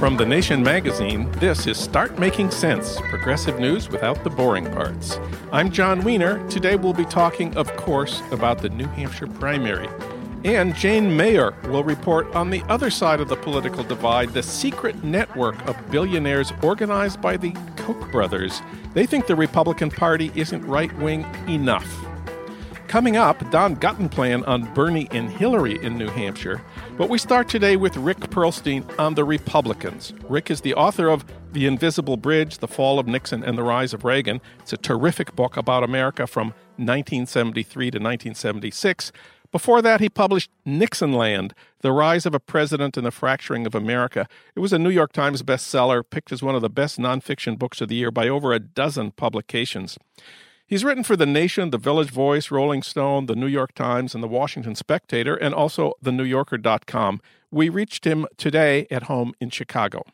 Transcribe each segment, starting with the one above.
From The Nation magazine, this is Start Making Sense Progressive News Without the Boring Parts. I'm John Wiener. Today we'll be talking, of course, about the New Hampshire primary. And Jane Mayer will report on the other side of the political divide the secret network of billionaires organized by the Koch brothers. They think the Republican Party isn't right wing enough. Coming up, Don Guttenplan on Bernie and Hillary in New Hampshire. But we start today with Rick Perlstein on the Republicans. Rick is the author of The Invisible Bridge The Fall of Nixon and the Rise of Reagan. It's a terrific book about America from 1973 to 1976. Before that, he published Nixonland The Rise of a President and the Fracturing of America. It was a New York Times bestseller, picked as one of the best nonfiction books of the year by over a dozen publications. He's written for The Nation, The Village Voice, Rolling Stone, The New York Times, and The Washington Spectator, and also TheNewYorker.com. We reached him today at home in Chicago.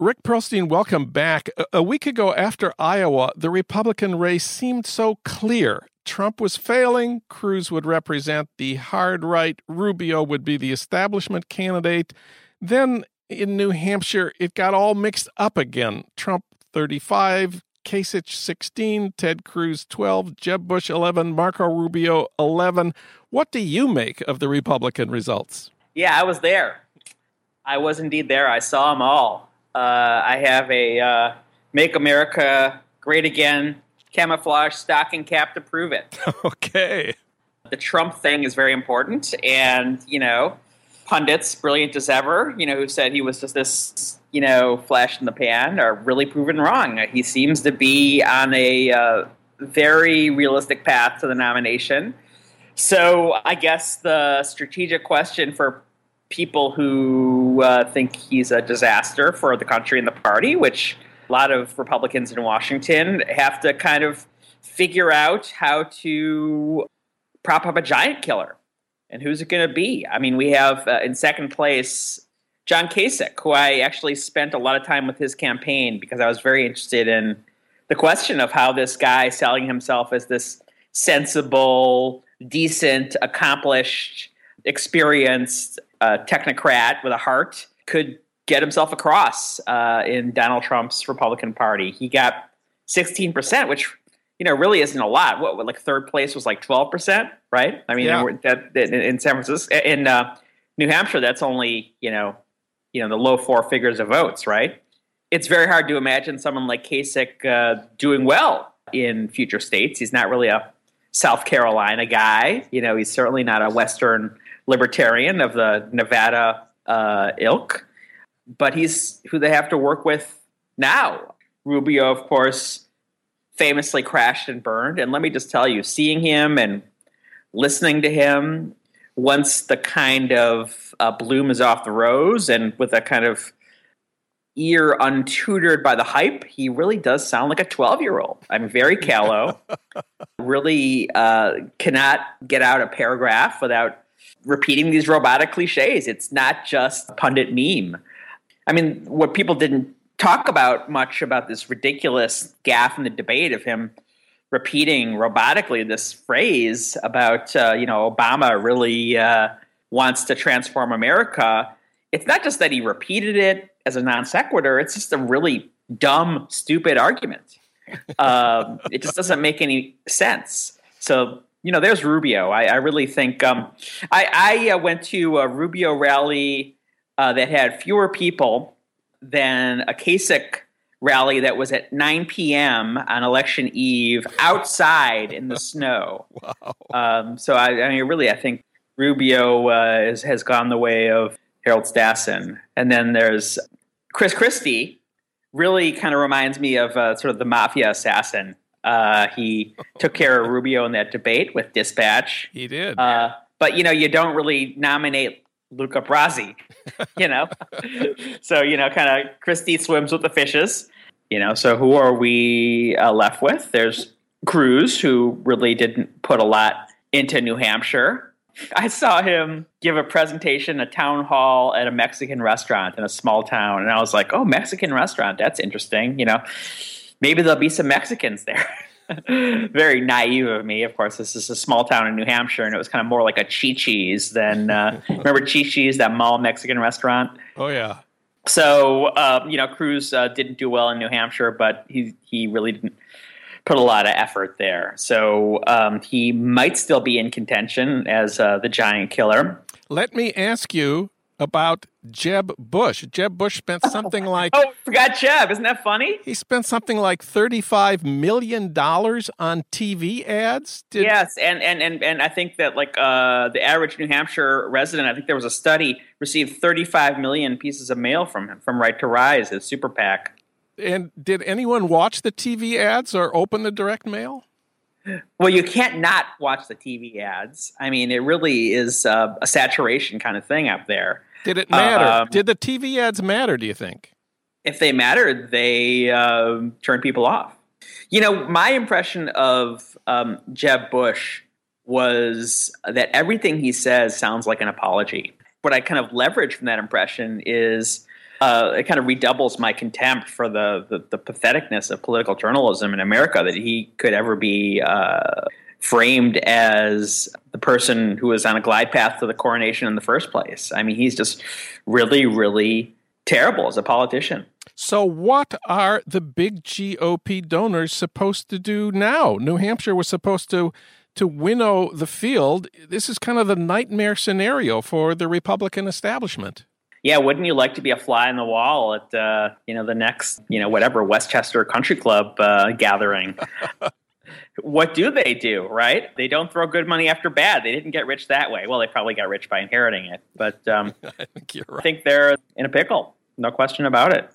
Rick Perlstein, welcome back. A week ago after Iowa, the Republican race seemed so clear. Trump was failing, Cruz would represent the hard right, Rubio would be the establishment candidate. Then in New Hampshire, it got all mixed up again. Trump 35, Kasich 16, Ted Cruz 12, Jeb Bush 11, Marco Rubio 11. What do you make of the Republican results? Yeah, I was there. I was indeed there. I saw them all. Uh, I have a uh, Make America Great Again camouflage stocking cap to prove it. okay. The Trump thing is very important. And, you know, pundits, brilliant as ever, you know, who said he was just this you know, flash in the pan are really proven wrong. He seems to be on a uh, very realistic path to the nomination. So I guess the strategic question for people who uh, think he's a disaster for the country and the party, which a lot of Republicans in Washington have to kind of figure out how to prop up a giant killer. And who's it going to be? I mean, we have uh, in second place John Kasich, who I actually spent a lot of time with his campaign because I was very interested in the question of how this guy selling himself as this sensible, decent, accomplished, experienced uh, technocrat with a heart could get himself across uh, in Donald Trump's Republican Party. He got 16%, which you know really isn't a lot. What like third place was like 12%, right? I mean, yeah. that, in, in San Francisco, in uh, New Hampshire, that's only you know you know the low four figures of votes, right? It's very hard to imagine someone like Kasich uh, doing well in future states. He's not really a South Carolina guy. You know, he's certainly not a Western libertarian of the Nevada uh, ilk, but he's who they have to work with now. Rubio, of course, famously crashed and burned. And let me just tell you, seeing him and listening to him once the kind of uh, bloom is off the rose and with a kind of ear untutored by the hype, he really does sound like a 12 year old. I'm very callow, really uh, cannot get out a paragraph without repeating these robotic cliches. It's not just pundit meme. I mean, what people didn't talk about much about this ridiculous gaffe in the debate of him repeating robotically this phrase about uh, you know Obama really uh, wants to transform America. It's not just that he repeated it as a non sequitur; it's just a really dumb, stupid argument. um, it just doesn't make any sense. So you know, there's Rubio. I, I really think um, I, I uh, went to a Rubio rally uh, that had fewer people than a Kasich rally that was at 9 p.m. on election eve outside in the snow. Wow. Um, so I, I, mean, really, I think Rubio uh, is, has gone the way of Harold Stassen, and then there's Chris Christie. Really, kind of reminds me of uh, sort of the mafia assassin Uh, he took care of Rubio in that debate with dispatch. He did. Uh, but you know, you don't really nominate Luca Brasi, you know. so you know, kind of Christie swims with the fishes, you know. So who are we uh, left with? There's Cruz, who really didn't put a lot into New Hampshire. I saw him give a presentation, a town hall at a Mexican restaurant in a small town, and I was like, "Oh, Mexican restaurant, that's interesting." You know, maybe there'll be some Mexicans there. Very naive of me. Of course, this is a small town in New Hampshire, and it was kind of more like a Chi Chi's than uh, remember Chi Chi's, that mall Mexican restaurant. Oh yeah. So uh, you know, Cruz uh, didn't do well in New Hampshire, but he he really didn't put a lot of effort there. So um, he might still be in contention as uh, the giant killer. Let me ask you about Jeb Bush. Jeb Bush spent something like oh, forgot Jeb. Isn't that funny? He spent something like thirty-five million dollars on TV ads. Did... Yes, and, and and and I think that like uh, the average New Hampshire resident, I think there was a study received thirty-five million pieces of mail from him from Right to Rise, his super PAC. And did anyone watch the TV ads or open the direct mail? Well, you can't not watch the TV ads. I mean, it really is uh, a saturation kind of thing up there. Did it matter? Um, Did the TV ads matter? Do you think? If they mattered, they uh, turned people off. You know, my impression of um, Jeb Bush was that everything he says sounds like an apology. What I kind of leverage from that impression is uh, it kind of redoubles my contempt for the, the, the patheticness of political journalism in America that he could ever be uh, framed as the person who was on a glide path to the coronation in the first place. I mean, he's just really, really terrible as a politician. So, what are the big GOP donors supposed to do now? New Hampshire was supposed to to winnow the field. This is kind of the nightmare scenario for the Republican establishment. Yeah, wouldn't you like to be a fly in the wall at uh, you know the next you know whatever Westchester Country Club uh, gathering? what do they do, right? They don't throw good money after bad. They didn't get rich that way. Well, they probably got rich by inheriting it, but um, I, think right. I think they're in a pickle. No question about it.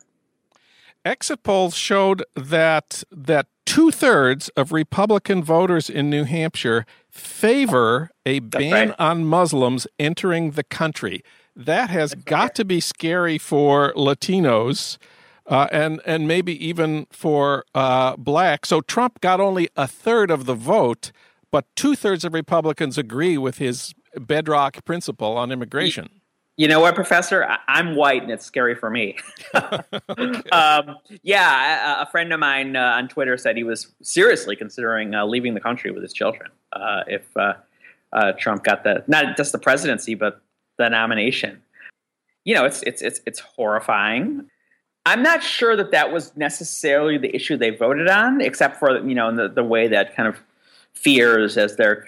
Exit polls showed that that two thirds of Republican voters in New Hampshire favor a ban right. on Muslims entering the country. That has That's got right. to be scary for Latinos uh, and and maybe even for uh, black. So Trump got only a third of the vote, but two thirds of Republicans agree with his bedrock principle on immigration. You know what, Professor? I'm white, and it's scary for me. um, yeah, a friend of mine uh, on Twitter said he was seriously considering uh, leaving the country with his children uh, if uh, uh, Trump got the not just the presidency, but the nomination. You know, it's it's it's it's horrifying. I'm not sure that that was necessarily the issue they voted on, except for you know the, the way that kind of fears as they're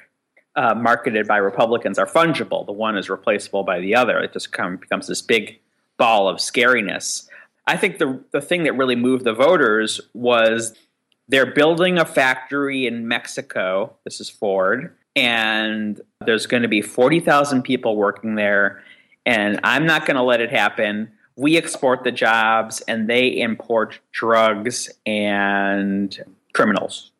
uh, marketed by Republicans are fungible. The one is replaceable by the other. It just kind of becomes this big ball of scariness. I think the the thing that really moved the voters was they're building a factory in Mexico. This is Ford, and there's going to be forty thousand people working there, and I'm not going to let it happen we export the jobs and they import drugs and criminals.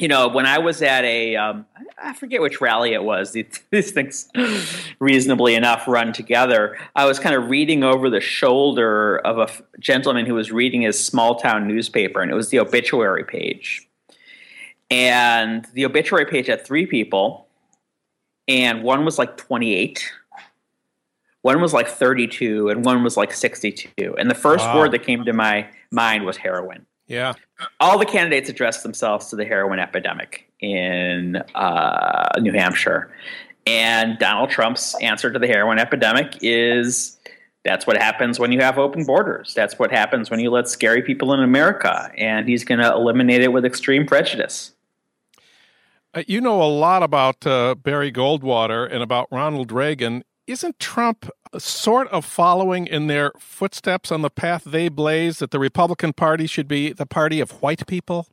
You know, when I was at a, um, I forget which rally it was, these things reasonably enough run together. I was kind of reading over the shoulder of a gentleman who was reading his small town newspaper, and it was the obituary page. And the obituary page had three people, and one was like 28 one was like 32 and one was like 62. And the first wow. word that came to my mind was heroin. Yeah. All the candidates addressed themselves to the heroin epidemic in uh, New Hampshire. And Donald Trump's answer to the heroin epidemic is that's what happens when you have open borders. That's what happens when you let scary people in America. And he's going to eliminate it with extreme prejudice. Uh, you know a lot about uh, Barry Goldwater and about Ronald Reagan isn't Trump sort of following in their footsteps on the path they blaze that the Republican Party should be the party of white people?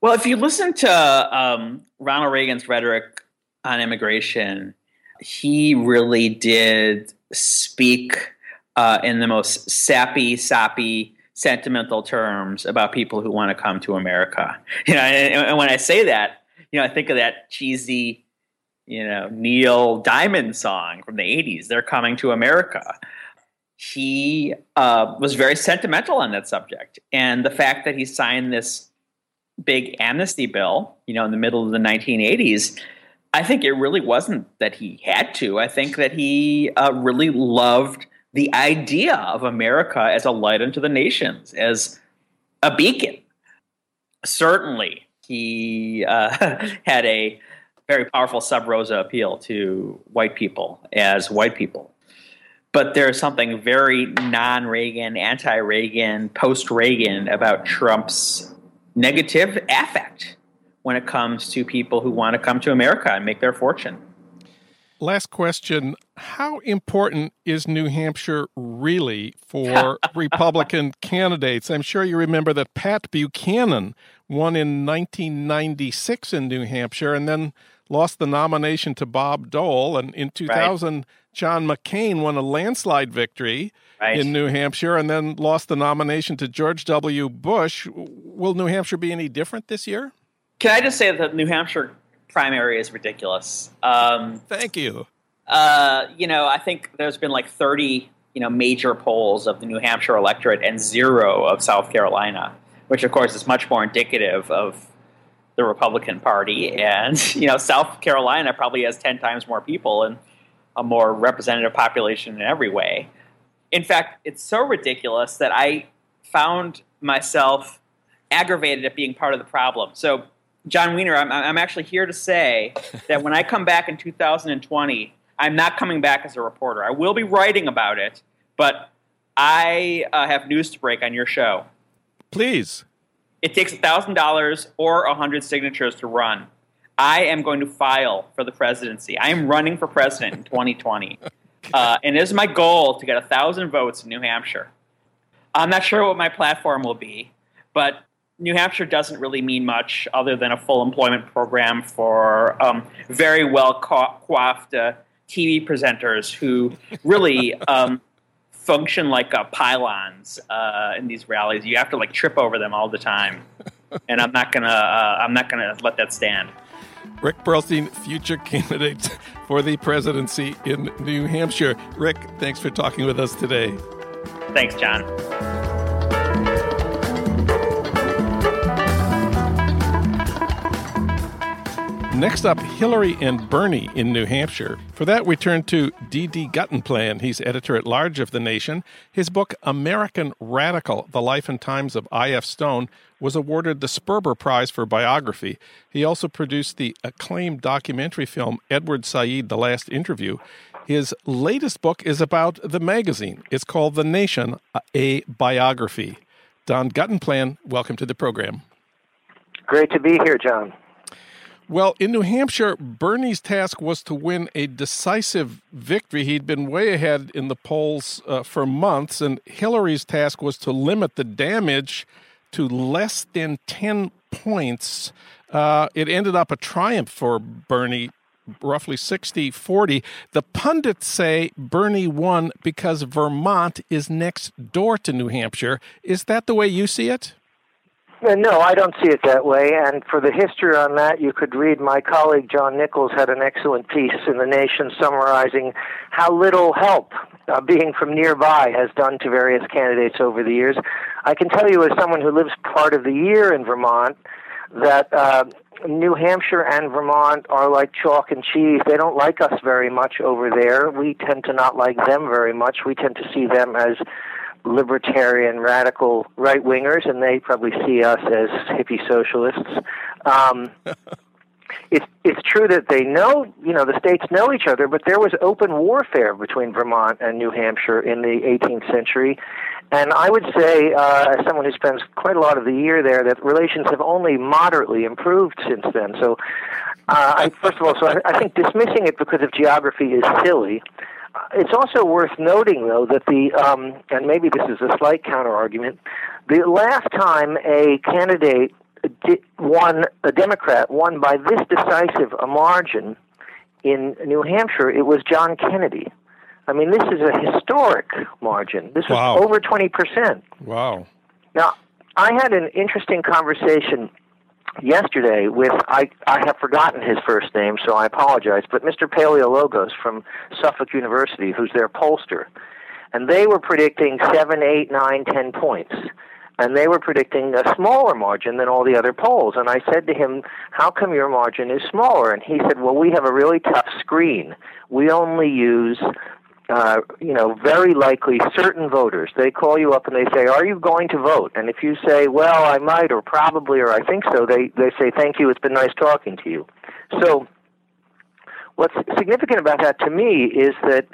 Well, if you listen to um, Ronald Reagan's rhetoric on immigration, he really did speak uh, in the most sappy, soppy, sentimental terms about people who want to come to America. You know, and, and, when I say that, you know, I think of that cheesy, you know, Neil Diamond song from the '80s. They're coming to America. He uh, was very sentimental on that subject, and the fact that he signed this big amnesty bill, you know, in the middle of the 1980s. I think it really wasn't that he had to. I think that he uh, really loved the idea of America as a light unto the nations, as a beacon. Certainly, he uh, had a very powerful sub rosa appeal to white people as white people. But there's something very non Reagan, anti Reagan, post Reagan about Trump's negative affect when it comes to people who want to come to America and make their fortune. Last question. How important is New Hampshire really for Republican candidates? I'm sure you remember that Pat Buchanan won in 1996 in New Hampshire and then lost the nomination to Bob Dole. And in 2000, right. John McCain won a landslide victory right. in New Hampshire and then lost the nomination to George W. Bush. Will New Hampshire be any different this year? Can I just say that New Hampshire primary is ridiculous. Um, Thank you. Uh, you know, I think there's been like 30, you know, major polls of the New Hampshire electorate and zero of South Carolina, which of course is much more indicative of the Republican Party. And you know, South Carolina probably has 10 times more people and a more representative population in every way. In fact, it's so ridiculous that I found myself aggravated at being part of the problem. So John Wiener, I'm, I'm actually here to say that when I come back in 2020, I'm not coming back as a reporter. I will be writing about it, but I uh, have news to break on your show. Please. It takes $1,000 or 100 signatures to run. I am going to file for the presidency. I am running for president in 2020. Uh, and it is my goal to get 1,000 votes in New Hampshire. I'm not sure what my platform will be, but New Hampshire doesn't really mean much other than a full employment program for um, very well coiffed uh, TV presenters who really um, function like uh, pylons uh, in these rallies. You have to like trip over them all the time, and I'm not gonna uh, I'm not gonna let that stand. Rick Perlstein, future candidate for the presidency in New Hampshire. Rick, thanks for talking with us today. Thanks, John. Next up, Hillary and Bernie in New Hampshire. For that, we turn to D.D. Guttenplan. He's editor at large of The Nation. His book, American Radical The Life and Times of I.F. Stone, was awarded the Sperber Prize for biography. He also produced the acclaimed documentary film, Edward Said The Last Interview. His latest book is about the magazine. It's called The Nation, a biography. Don Guttenplan, welcome to the program. Great to be here, John. Well, in New Hampshire, Bernie's task was to win a decisive victory. He'd been way ahead in the polls uh, for months, and Hillary's task was to limit the damage to less than 10 points. Uh, it ended up a triumph for Bernie, roughly 60 40. The pundits say Bernie won because Vermont is next door to New Hampshire. Is that the way you see it? Uh, no, I don't see it that way. And for the history on that, you could read my colleague John Nichols had an excellent piece in The Nation summarizing how little help uh, being from nearby has done to various candidates over the years. I can tell you, as someone who lives part of the year in Vermont, that uh, New Hampshire and Vermont are like chalk and cheese. They don't like us very much over there. We tend to not like them very much. We tend to see them as libertarian, radical right wingers, and they probably see us as hippie socialists. Um, it's it's true that they know, you know, the states know each other, but there was open warfare between Vermont and New Hampshire in the 18th century, and I would say, uh, as someone who spends quite a lot of the year there, that relations have only moderately improved since then. So, uh, I, first of all, so I, I think dismissing it because of geography is silly. It's also worth noting, though, that the um, and maybe this is a slight counter argument. The last time a candidate won, a Democrat won by this decisive a margin in New Hampshire, it was John Kennedy. I mean, this is a historic margin. This was wow. over twenty percent. Wow. Now, I had an interesting conversation yesterday with I I have forgotten his first name, so I apologize. But Mr. Paleologos from Suffolk University, who's their pollster, and they were predicting seven, eight, nine, ten points. And they were predicting a smaller margin than all the other polls. And I said to him, How come your margin is smaller? And he said, Well, we have a really tough screen. We only use uh, you know, very likely certain voters. They call you up and they say, "Are you going to vote?" And if you say, "Well, I might," or "Probably," or "I think so," they they say, "Thank you. It's been nice talking to you." So, what's significant about that to me is that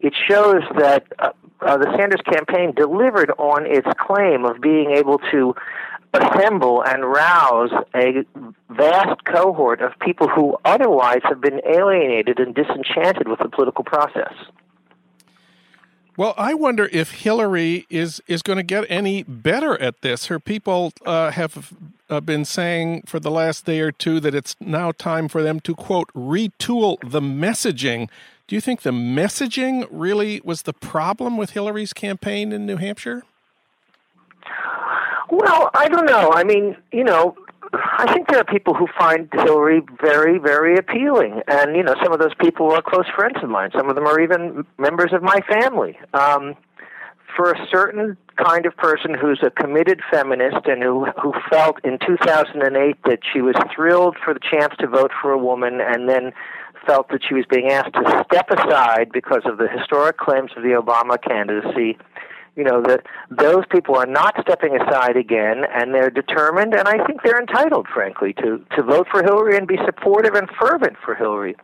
it shows that uh, uh, the Sanders campaign delivered on its claim of being able to assemble and rouse a vast cohort of people who otherwise have been alienated and disenchanted with the political process. Well, I wonder if Hillary is is going to get any better at this. Her people uh, have uh, been saying for the last day or two that it's now time for them to quote retool the messaging. Do you think the messaging really was the problem with Hillary's campaign in New Hampshire? Well, I don't know. I mean, you know, I think there are people who find Hillary very, very appealing, and you know, some of those people are close friends of mine. Some of them are even members of my family. Um, for a certain kind of person who's a committed feminist and who who felt in 2008 that she was thrilled for the chance to vote for a woman, and then felt that she was being asked to step aside because of the historic claims of the Obama candidacy you know that those people are not stepping aside again and they're determined and i think they're entitled frankly to to vote for hillary and be supportive and fervent for hillary.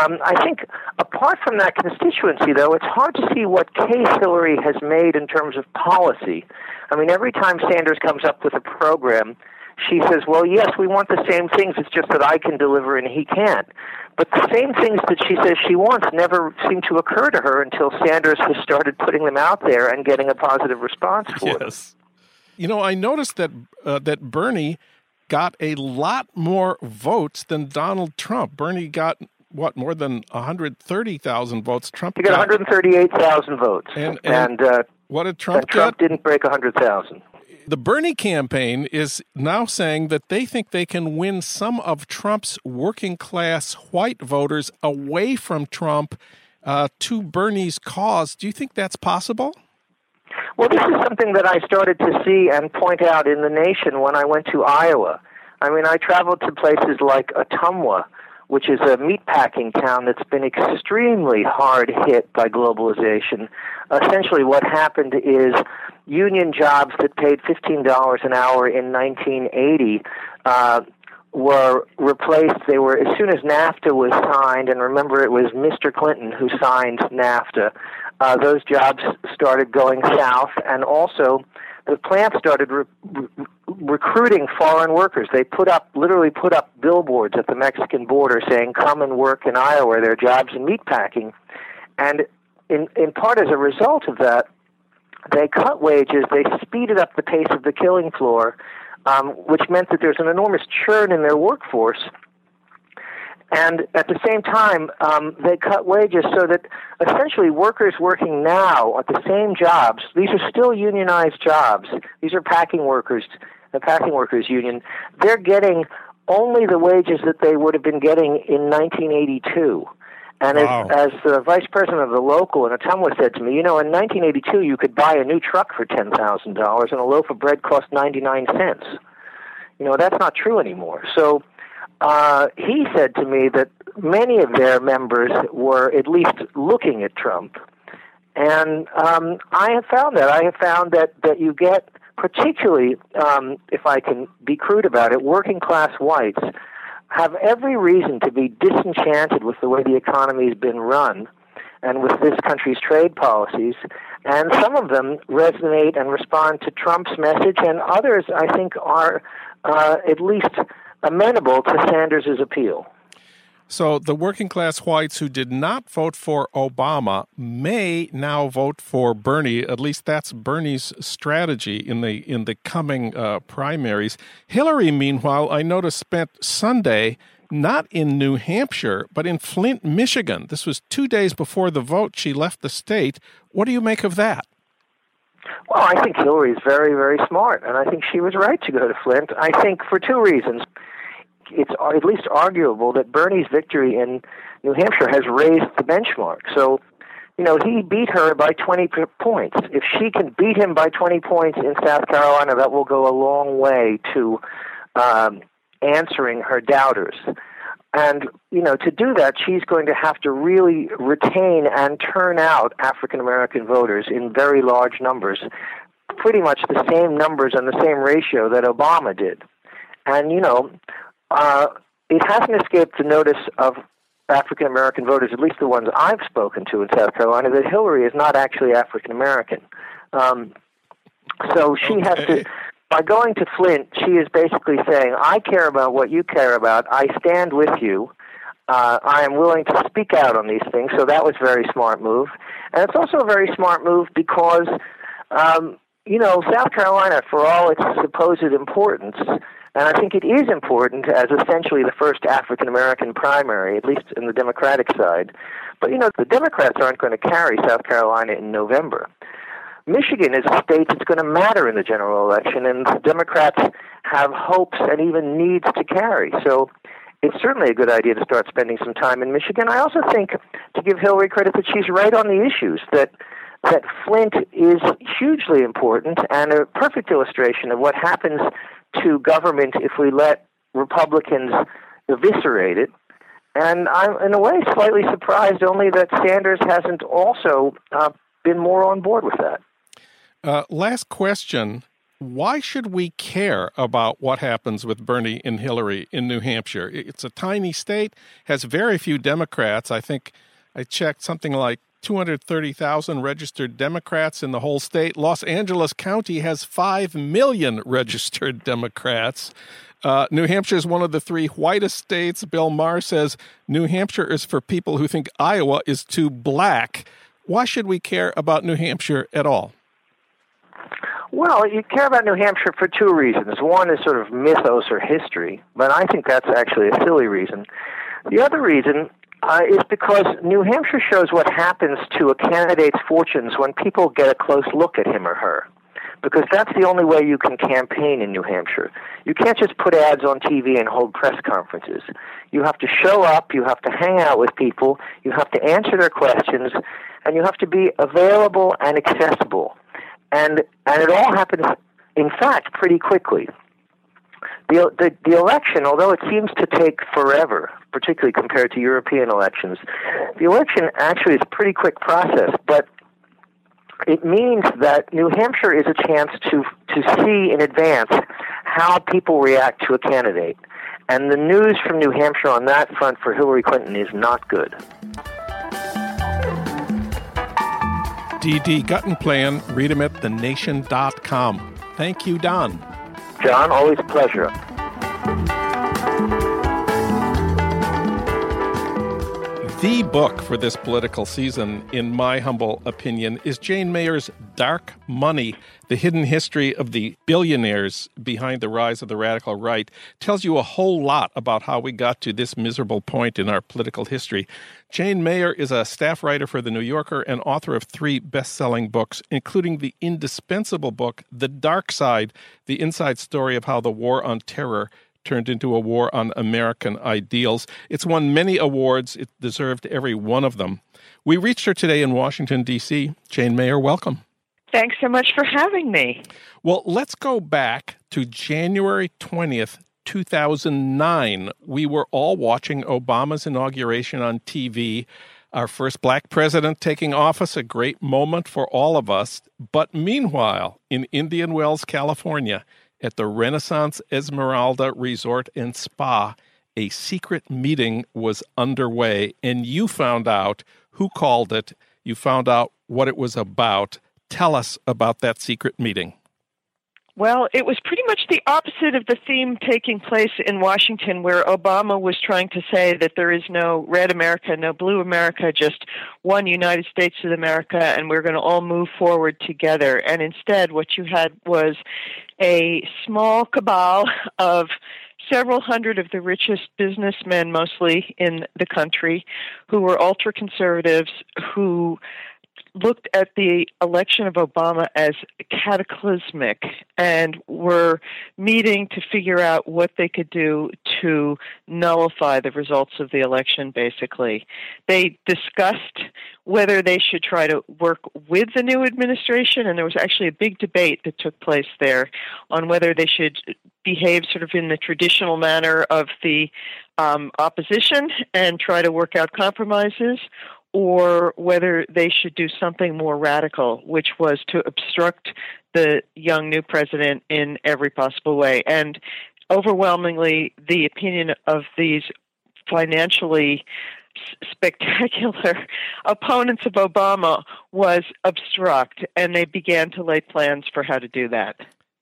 Um, i think apart from that constituency though it's hard to see what case hillary has made in terms of policy. I mean every time sanders comes up with a program she says, Well, yes, we want the same things, it's just that I can deliver and he can't. But the same things that she says she wants never seem to occur to her until Sanders has started putting them out there and getting a positive response for yes. You know, I noticed that uh, that Bernie got a lot more votes than Donald Trump. Bernie got what more than 130,000 votes. Trump he got, got 138,000 votes, and, and, and uh, what did Trump? Trump didn't break 100,000. The Bernie campaign is now saying that they think they can win some of Trump's working class white voters away from Trump uh, to Bernie's cause. Do you think that's possible? Well, this is something that I started to see and point out in the nation when I went to Iowa. I mean, I traveled to places like Ottumwa, which is a meatpacking town that's been extremely hard hit by globalization. Essentially, what happened is union jobs that paid $15 an hour in 1980 uh, were replaced. They were as soon as NAFTA was signed, and remember it was Mr. Clinton who signed NAFTA. Uh, those jobs started going south, and also the plant started re- re- recruiting foreign workers. They put up, literally put up billboards at the Mexican border saying, "Come and work in Iowa. There are jobs in meatpacking," and in in part as a result of that, they cut wages, they speeded up the pace of the killing floor, um, which meant that there's an enormous churn in their workforce. And at the same time, um, they cut wages so that essentially workers working now at the same jobs, these are still unionized jobs, these are packing workers, the packing workers union, they're getting only the wages that they would have been getting in 1982. And wow. as, as the vice president of the local in Ottumwa said to me, you know, in 1982 you could buy a new truck for ten thousand dollars, and a loaf of bread cost 99 cents. You know, that's not true anymore. So uh, he said to me that many of their members were at least looking at Trump, and um, I have found that I have found that that you get particularly, um, if I can be crude about it, working class whites have every reason to be disenchanted with the way the economy has been run and with this country's trade policies. And some of them resonate and respond to Trump's message, and others, I think, are uh, at least amenable to Sanders' appeal. So the working class whites who did not vote for Obama may now vote for Bernie. At least that's Bernie's strategy in the in the coming uh, primaries. Hillary, meanwhile, I noticed spent Sunday not in New Hampshire but in Flint, Michigan. This was two days before the vote. She left the state. What do you make of that? Well, I think Hillary is very, very smart, and I think she was right to go to Flint. I think for two reasons. It's at least arguable that Bernie's victory in New Hampshire has raised the benchmark. So, you know, he beat her by 20 points. If she can beat him by 20 points in South Carolina, that will go a long way to um, answering her doubters. And, you know, to do that, she's going to have to really retain and turn out African American voters in very large numbers, pretty much the same numbers and the same ratio that Obama did. And, you know, uh, it hasn't escaped the notice of African American voters, at least the ones I've spoken to in South Carolina, that Hillary is not actually African American. Um, so she okay. has to by going to Flint, she is basically saying, I care about what you care about. I stand with you. Uh, I am willing to speak out on these things. So that was a very smart move. And it's also a very smart move because, um, you know, South Carolina, for all its supposed importance, and I think it is important as essentially the first African American primary, at least in the Democratic side. But, you know, the Democrats aren't going to carry South Carolina in November. Michigan is a state that's going to matter in the general election, and the Democrats have hopes and even needs to carry. So it's certainly a good idea to start spending some time in Michigan. I also think, to give Hillary credit, that she's right on the issues, that that Flint is hugely important and a perfect illustration of what happens to government if we let Republicans eviscerate it. And I'm, in a way, slightly surprised only that Sanders hasn't also uh, been more on board with that. Uh, last question. Why should we care about what happens with Bernie and Hillary in New Hampshire? It's a tiny state, has very few Democrats. I think I checked something like 230,000 registered Democrats in the whole state. Los Angeles County has 5 million registered Democrats. Uh, New Hampshire is one of the three whitest states. Bill Maher says New Hampshire is for people who think Iowa is too black. Why should we care about New Hampshire at all? Well, you care about New Hampshire for two reasons. One is sort of mythos or history, but I think that's actually a silly reason. The other reason uh, is because New Hampshire shows what happens to a candidate's fortunes when people get a close look at him or her. Because that's the only way you can campaign in New Hampshire. You can't just put ads on TV and hold press conferences. You have to show up, you have to hang out with people, you have to answer their questions, and you have to be available and accessible and and it all happens, in fact, pretty quickly. The, the, the election, although it seems to take forever, particularly compared to European elections, the election actually is a pretty quick process. But it means that New Hampshire is a chance to to see in advance how people react to a candidate, and the news from New Hampshire on that front for Hillary Clinton is not good. DD Guttenplan. Read him at thenation.com. Thank you, Don. John, always a pleasure. The book for this political season, in my humble opinion, is Jane Mayer's Dark Money The Hidden History of the Billionaires Behind the Rise of the Radical Right. Tells you a whole lot about how we got to this miserable point in our political history. Jane Mayer is a staff writer for The New Yorker and author of three best selling books, including the indispensable book, The Dark Side The Inside Story of How the War on Terror turned into a war on American ideals. It's won many awards. It deserved every one of them. We reached her today in Washington, D.C. Jane Mayer, welcome. Thanks so much for having me. Well, let's go back to January 20th, 2009. We were all watching Obama's inauguration on TV. Our first black president taking office, a great moment for all of us. But meanwhile, in Indian Wells, California, at the Renaissance Esmeralda Resort and Spa, a secret meeting was underway, and you found out who called it. You found out what it was about. Tell us about that secret meeting. Well, it was pretty much the opposite of the theme taking place in Washington, where Obama was trying to say that there is no red America, no blue America, just one United States of America, and we're going to all move forward together. And instead, what you had was a small cabal of several hundred of the richest businessmen, mostly in the country, who were ultra conservatives, who looked at the election of Obama as cataclysmic and were meeting to figure out what they could do to nullify the results of the election, basically. They discussed whether they should try to work with the new administration, and there was actually a big debate that took place there on whether they should behave sort of in the traditional manner of the um, opposition and try to work out compromises, or whether they should do something more radical, which was to obstruct the young new president in every possible way. And overwhelmingly, the opinion of these financially spectacular opponents of Obama was obstruct, and they began to lay plans for how to do that.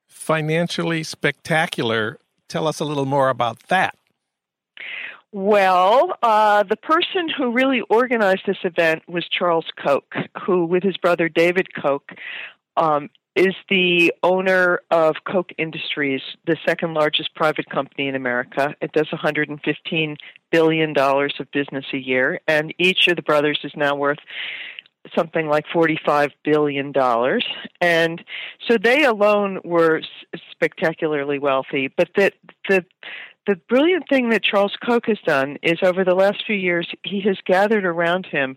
Financially spectacular. Tell us a little more about that. Well, uh, the person who really organized this event was Charles Koch, who, with his brother David Koch, um, is the owner of Koch Industries, the second largest private company in America. It does $115 billion of business a year, and each of the brothers is now worth something like $45 billion. And so they alone were spectacularly wealthy, but that the the brilliant thing that Charles Koch has done is over the last few years, he has gathered around him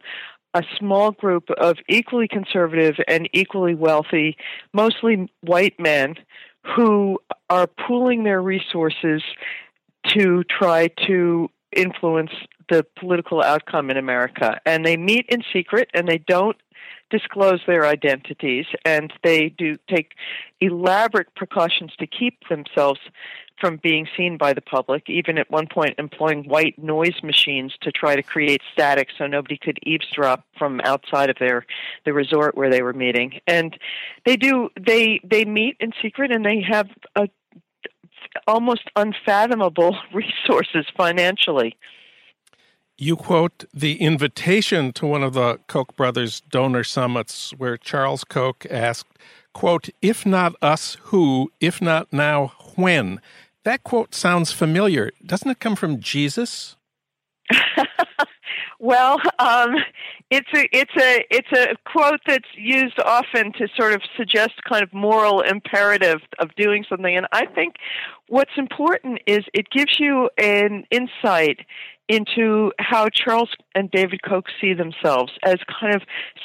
a small group of equally conservative and equally wealthy, mostly white men, who are pooling their resources to try to influence the political outcome in America. And they meet in secret and they don't disclose their identities and they do take elaborate precautions to keep themselves from being seen by the public, even at one point employing white noise machines to try to create static so nobody could eavesdrop from outside of their the resort where they were meeting. And they do they they meet in secret and they have a almost unfathomable resources financially. You quote the invitation to one of the Koch brothers donor summits where Charles Koch asked, quote, if not us, who? If not now, when? That quote sounds familiar. Doesn't it come from Jesus? well, um, it's a it's a it's a quote that's used often to sort of suggest kind of moral imperative of doing something, and I think what's important is it gives you an insight into how Charles and David Koch see themselves as kind of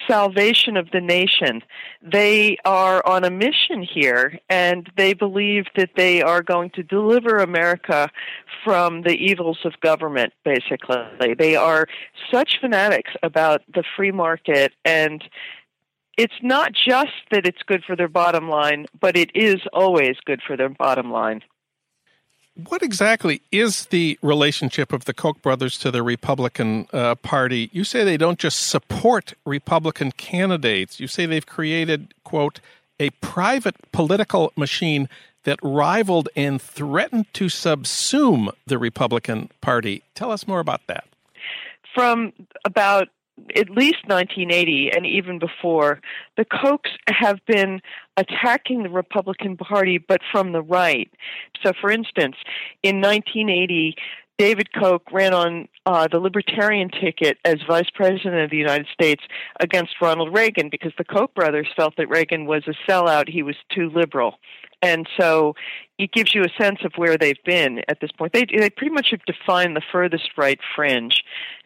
salvation of the nation. They are on a mission here, and they believe that they are going to deliver America from the evils of government, basically. They are such fanatics about the free market and it's not just that it's good for their bottom line, but it is always good for their bottom line. What exactly is the relationship of the Koch brothers to the Republican uh, Party? You say they don't just support Republican candidates. You say they've created, quote, a private political machine that rivaled and threatened to subsume the Republican Party. Tell us more about that. From about at least 1980 and even before, the Kochs have been attacking the Republican Party, but from the right. So, for instance, in 1980, David Koch ran on uh, the Libertarian ticket as Vice President of the United States against Ronald Reagan because the Koch brothers felt that Reagan was a sellout, he was too liberal. And so it gives you a sense of where they've been at this point. They, they pretty much have defined the furthest right fringe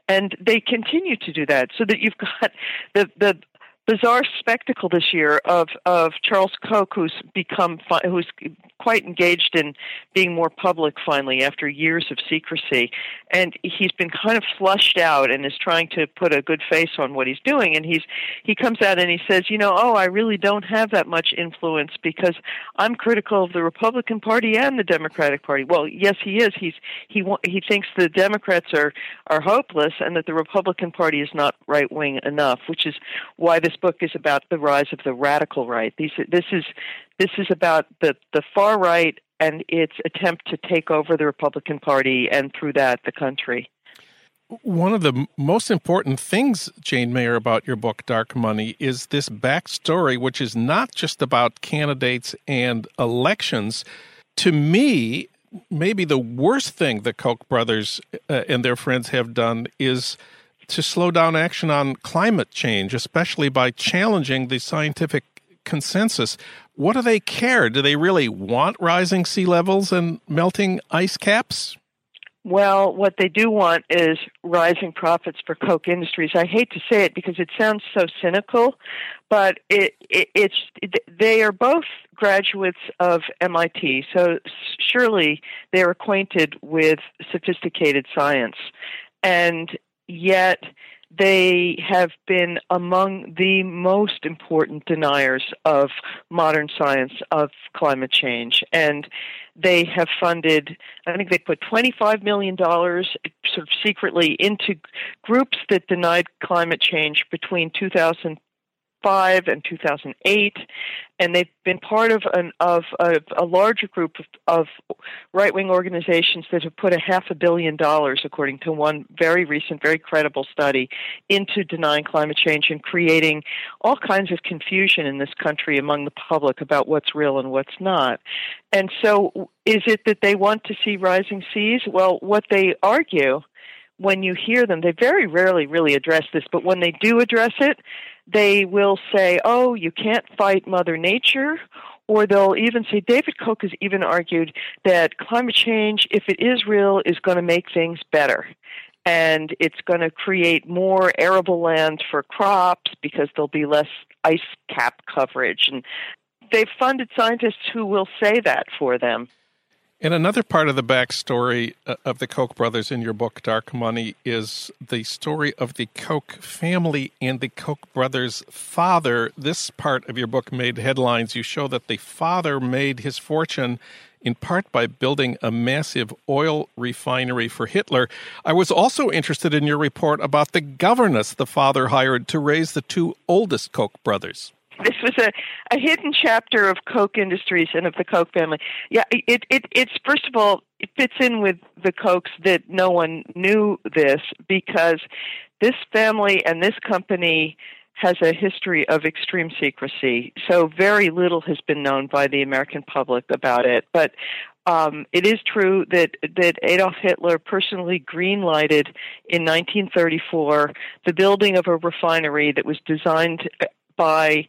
and they continue to do that so that you've got the the bizarre spectacle this year of of Charles Koch, who's become who's quite engaged in being more public finally after years of secrecy, and he's been kind of flushed out and is trying to put a good face on what he's doing. And he's he comes out and he says, you know, oh, I really don't have that much influence because I'm critical of the Republican Party and the Democratic Party. Well, yes, he is. He's he he thinks the Democrats are are hopeless and that the Republican Party is not right wing enough, which is why this book is about the rise of the radical right. These, this is this is about the the far right and its attempt to take over the Republican Party and through that the country. One of the most important things, Jane Mayer, about your book, Dark Money, is this backstory, which is not just about candidates and elections. To me, maybe the worst thing the Koch brothers uh, and their friends have done is to slow down action on climate change, especially by challenging the scientific consensus. What do they care? Do they really want rising sea levels and melting ice caps? Well, what they do want is rising profits for Koch Industries. I hate to say it because it sounds so cynical, but it, it, it's they are both graduates of MIT, so surely they're acquainted with sophisticated science, and yet they have been among the most important deniers of modern science of climate change. And they have funded i think they put 25 million dollars sort of secretly into groups that denied climate change between 2000 2005 and 2008, and they've been part of an of a, a larger group of, of right wing organizations that have put a half a billion dollars, according to one very recent, very credible study, into denying climate change and creating all kinds of confusion in this country among the public about what's real and what's not. And so, is it that they want to see rising seas? Well, what they argue when you hear them, they very rarely really address this, but when they do address it, they will say, oh, you can't fight Mother Nature. Or they'll even say, David Koch has even argued that climate change, if it is real, is going to make things better. And it's going to create more arable land for crops because there'll be less ice cap coverage. And they've funded scientists who will say that for them. And another part of the backstory uh, of the Koch brothers in your book, Dark Money, is the story of the Koch family and the Koch brothers' father. This part of your book made headlines. You show that the father made his fortune in part by building a massive oil refinery for Hitler. I was also interested in your report about the governess the father hired to raise the two oldest Koch brothers this was a, a hidden chapter of Koch Industries and of the Koch family. Yeah, it, it it's first of all it fits in with the Kochs that no one knew this because this family and this company has a history of extreme secrecy. So very little has been known by the American public about it. But um, it is true that that Adolf Hitler personally greenlighted in 1934 the building of a refinery that was designed by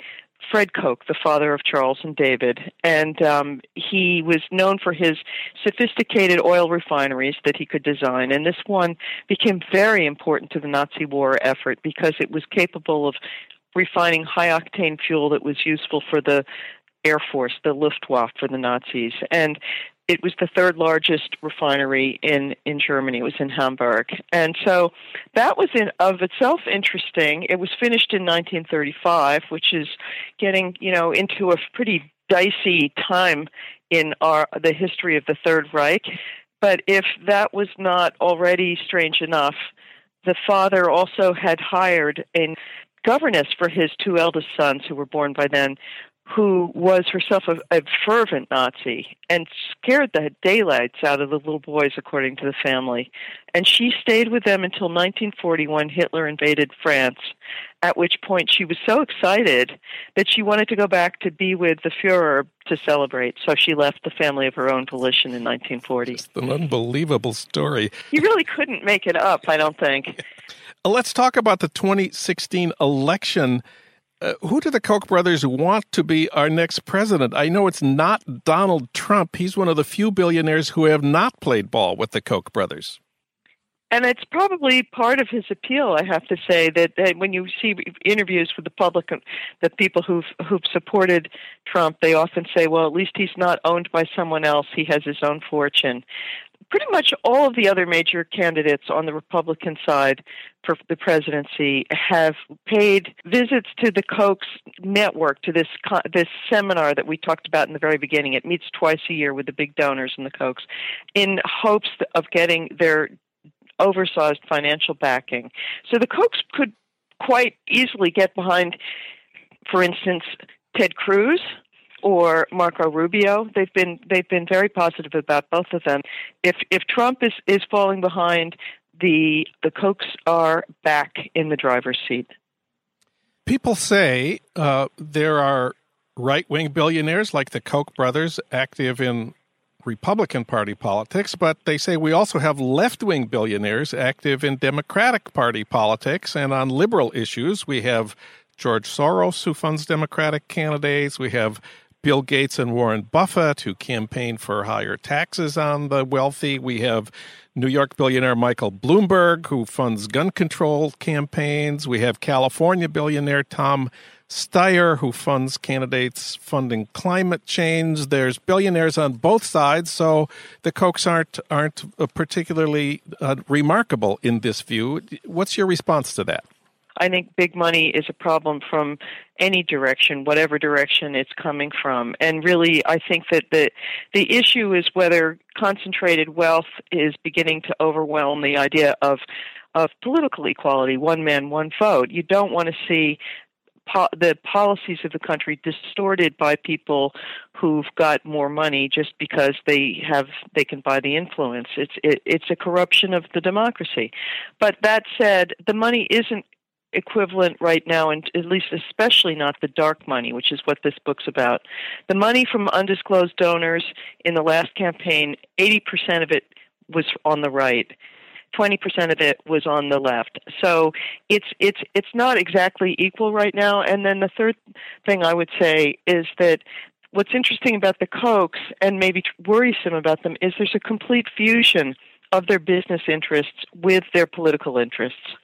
Fred Koch, the father of Charles and David, and um, he was known for his sophisticated oil refineries that he could design. And this one became very important to the Nazi war effort because it was capable of refining high octane fuel that was useful for the Air Force, the Luftwaffe for the Nazis. And it was the third largest refinery in in Germany. It was in Hamburg, and so that was in of itself interesting. It was finished in 1935, which is getting you know into a pretty dicey time in our the history of the Third Reich. But if that was not already strange enough, the father also had hired a governess for his two eldest sons, who were born by then, who was herself a, a, fervent Nazi and scared the daylights out of the little boys, according to the family. And she stayed with them until 1941. Hitler invaded France, at which point she was so excited that she wanted to go back to be with the Fuhrer to celebrate. So she left the family of her own volition in 1940. It's an unbelievable story. You really couldn't make it up, I don't think. Let's talk about the 2016 election uh, who do the Koch brothers want to be our next president? I know it's not Donald Trump. He's one of the few billionaires who have not played ball with the Koch brothers. And it's probably part of his appeal, I have to say, that, that when you see interviews with the public, the people who've who've supported Trump, they often say, "Well, at least he's not owned by someone else. He has his own fortune." Pretty much all of the other major candidates on the Republican side for the presidency have paid visits to the Koch's network, to this this seminar that we talked about in the very beginning. It meets twice a year with the big donors and the Kochs, in hopes of getting their oversized financial backing. So the Kochs could quite easily get behind, for instance, Ted Cruz or Marco Rubio. They've been they've been very positive about both of them. If if Trump is is falling behind, the the Kochs are back in the driver's seat. People say uh, there are right wing billionaires like the Koch brothers active in Republican Party politics, but they say we also have left wing billionaires active in Democratic Party politics. And on liberal issues, we have George Soros, who funds Democratic candidates. We have Bill Gates and Warren Buffett, who campaign for higher taxes on the wealthy. We have New York billionaire Michael Bloomberg, who funds gun control campaigns. We have California billionaire Tom Steyer, who funds candidates funding climate change. There's billionaires on both sides, so the Kochs aren't aren't particularly uh, remarkable in this view. What's your response to that? I think big money is a problem from any direction, whatever direction it's coming from. And really, I think that the the issue is whether concentrated wealth is beginning to overwhelm the idea of of political equality, one man, one vote. You don't want to see po- the policies of the country distorted by people who've got more money just because they have they can buy the influence. It's it, it's a corruption of the democracy. But that said, the money isn't equivalent right now, and at least especially not the dark money, which is what this book's about. The money from undisclosed donors in the last campaign, 80% of it was on the right. 20% of it was on the left. So it's it's it's not exactly equal right now. And then the third thing I would say is that what's interesting about the Kochs and maybe worrisome about them is there's a complete fusion of their business interests with their political interests.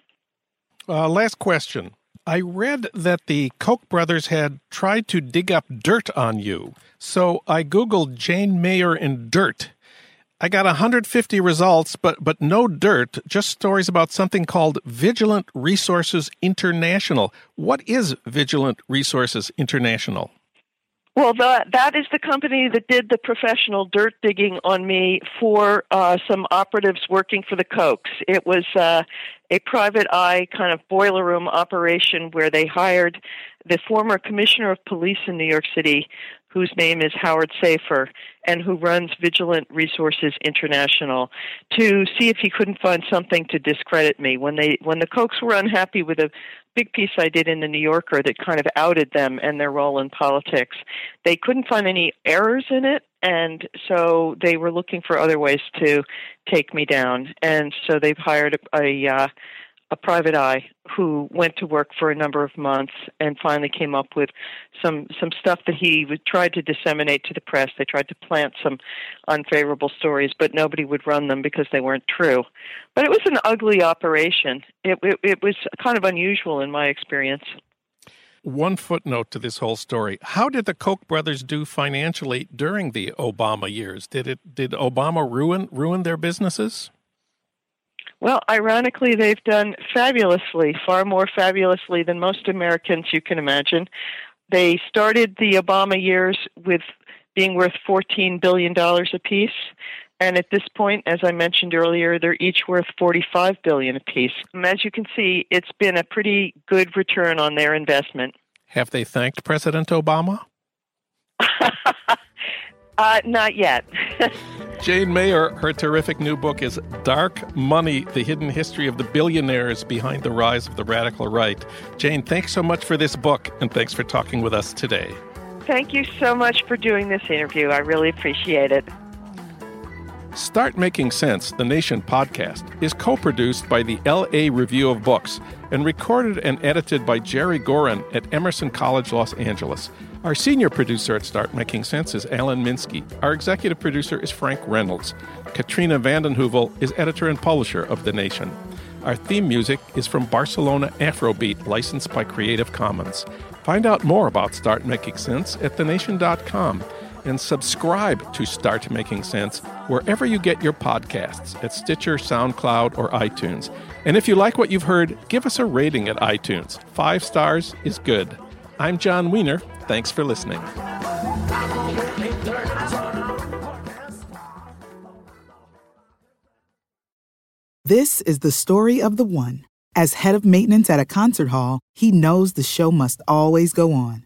Uh, last question. I read that the Koch brothers had tried to dig up dirt on you. So I Googled Jane Mayer and dirt. I got 150 results, but, but no dirt, just stories about something called Vigilant Resources International. What is Vigilant Resources International? Well, that that is the company that did the professional dirt digging on me for uh, some operatives working for the Kochs. It was uh, a private eye kind of boiler room operation where they hired the former commissioner of police in New York City, whose name is Howard Safir and who runs Vigilant Resources International, to see if he couldn't find something to discredit me. When they when the Kochs were unhappy with a big piece I did in the New Yorker that kind of outed them and their role in politics, they couldn't find any errors in it, and so they were looking for other ways to take me down. And so they've hired a, a uh, a private eye who went to work for a number of months and finally came up with some some stuff that he would, tried to disseminate to the press. They tried to plant some unfavorable stories, but nobody would run them because they weren't true. But it was an ugly operation. It, it, it was kind of unusual in my experience. One footnote to this whole story: How did the Koch brothers do financially during the Obama years? Did it did Obama ruin ruin their businesses? Well, ironically, they've done fabulously, far more fabulously than most Americans you can imagine. They started the Obama years with being worth $14 billion apiece. And at this point, as I mentioned earlier, they're each worth 45 billion apiece. As you can see, it's been a pretty good return on their investment. Have they thanked President Obama? uh, not yet. Jane Mayer, her terrific new book is Dark Money The Hidden History of the Billionaires Behind the Rise of the Radical Right. Jane, thanks so much for this book, and thanks for talking with us today. Thank you so much for doing this interview. I really appreciate it. Start Making Sense, the Nation podcast, is co produced by the LA Review of Books and recorded and edited by Jerry Gorin at Emerson College, Los Angeles. Our senior producer at Start Making Sense is Alan Minsky. Our executive producer is Frank Reynolds. Katrina vanden Heuvel is editor and publisher of The Nation. Our theme music is from Barcelona Afrobeat, licensed by Creative Commons. Find out more about Start Making Sense at thenation.com and subscribe to Start Making Sense wherever you get your podcasts at Stitcher, SoundCloud, or iTunes. And if you like what you've heard, give us a rating at iTunes. Five stars is good. I'm Jon Wiener. Thanks for listening. This is the story of the one. As head of maintenance at a concert hall, he knows the show must always go on.